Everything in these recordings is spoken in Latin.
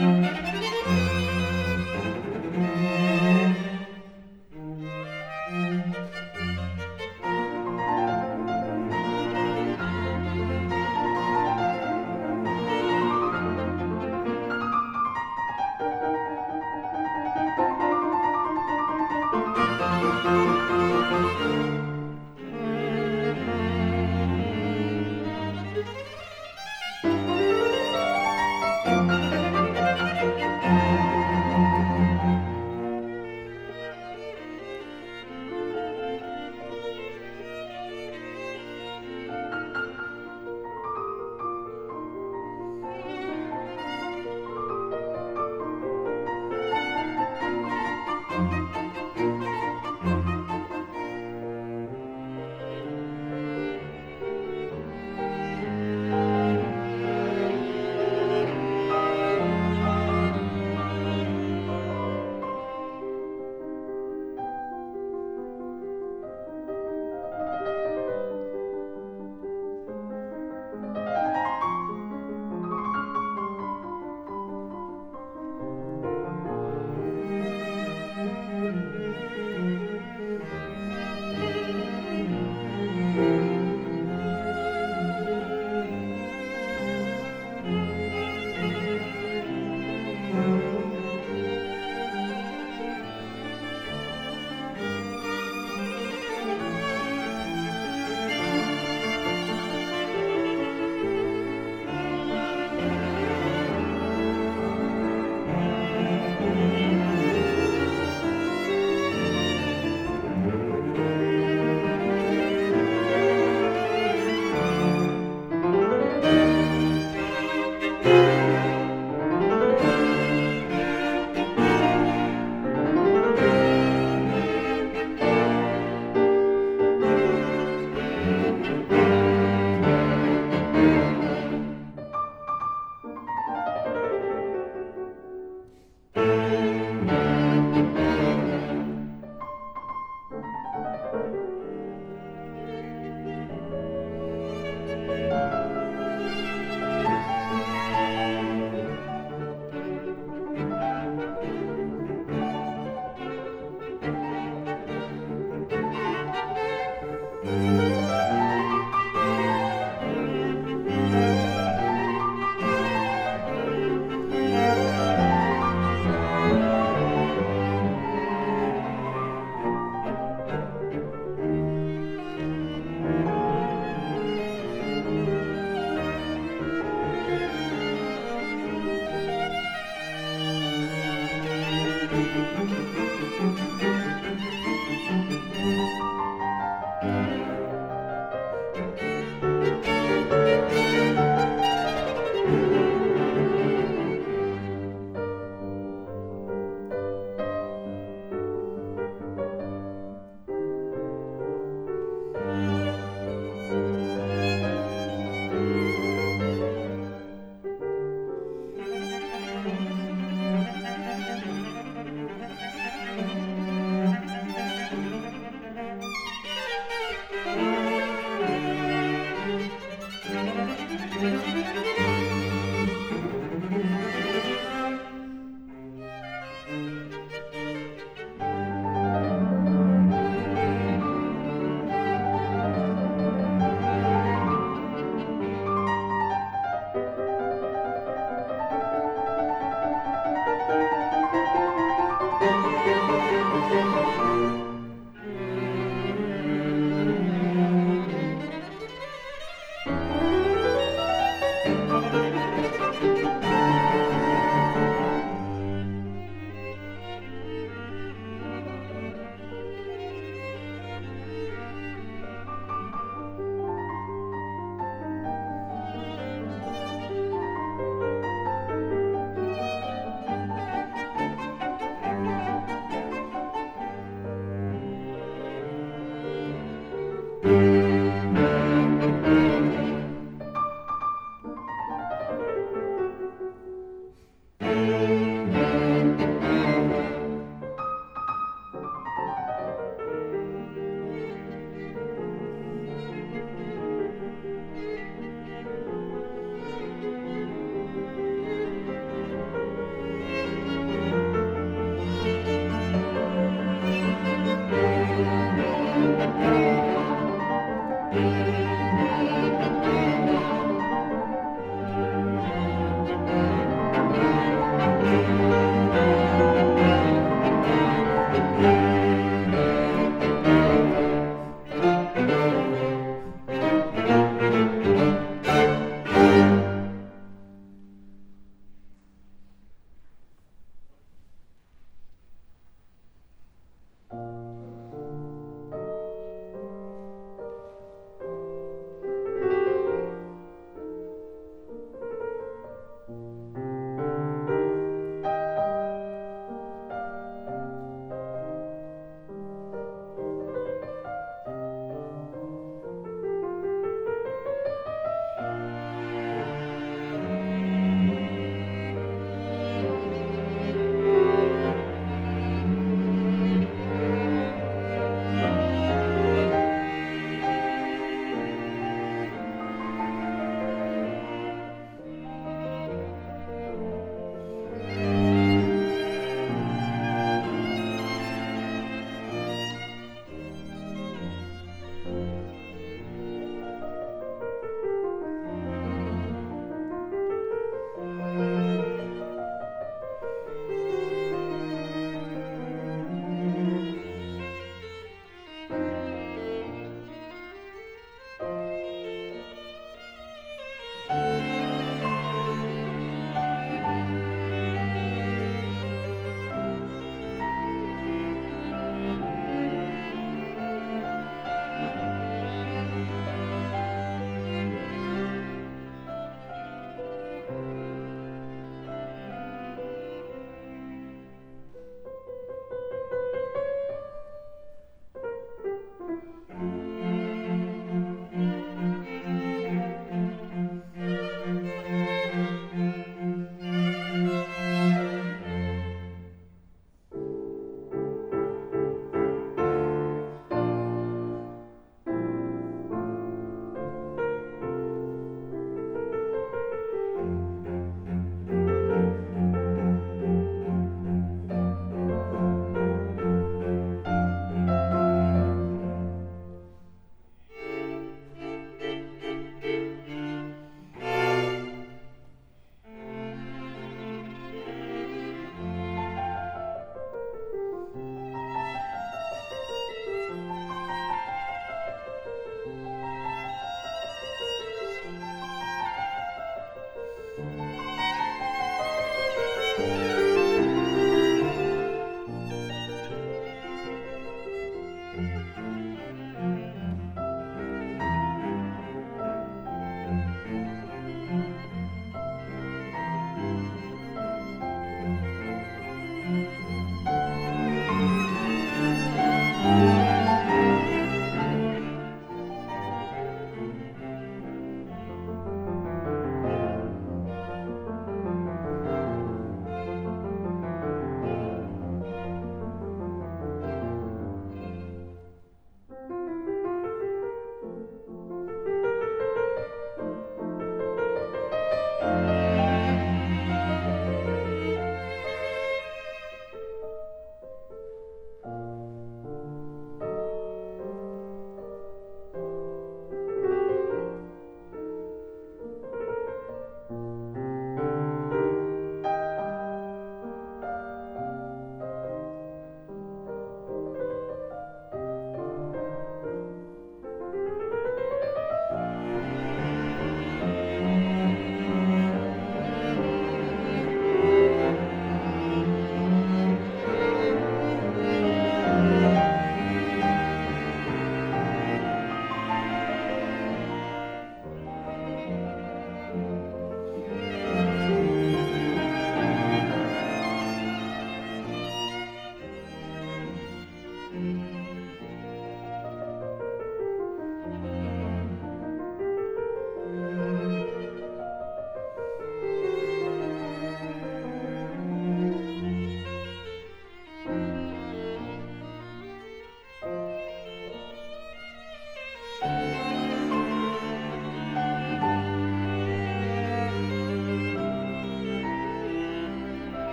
Música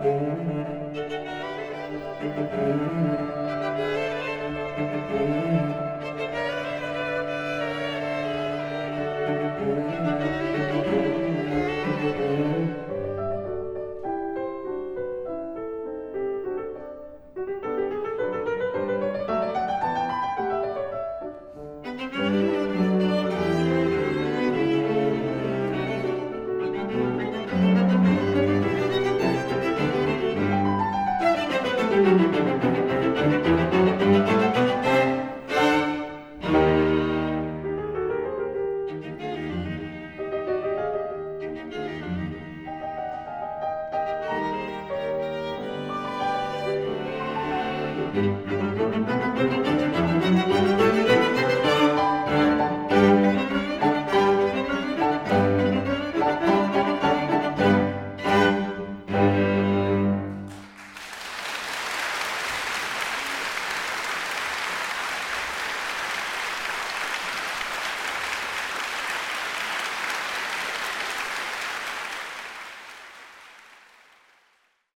Thank you.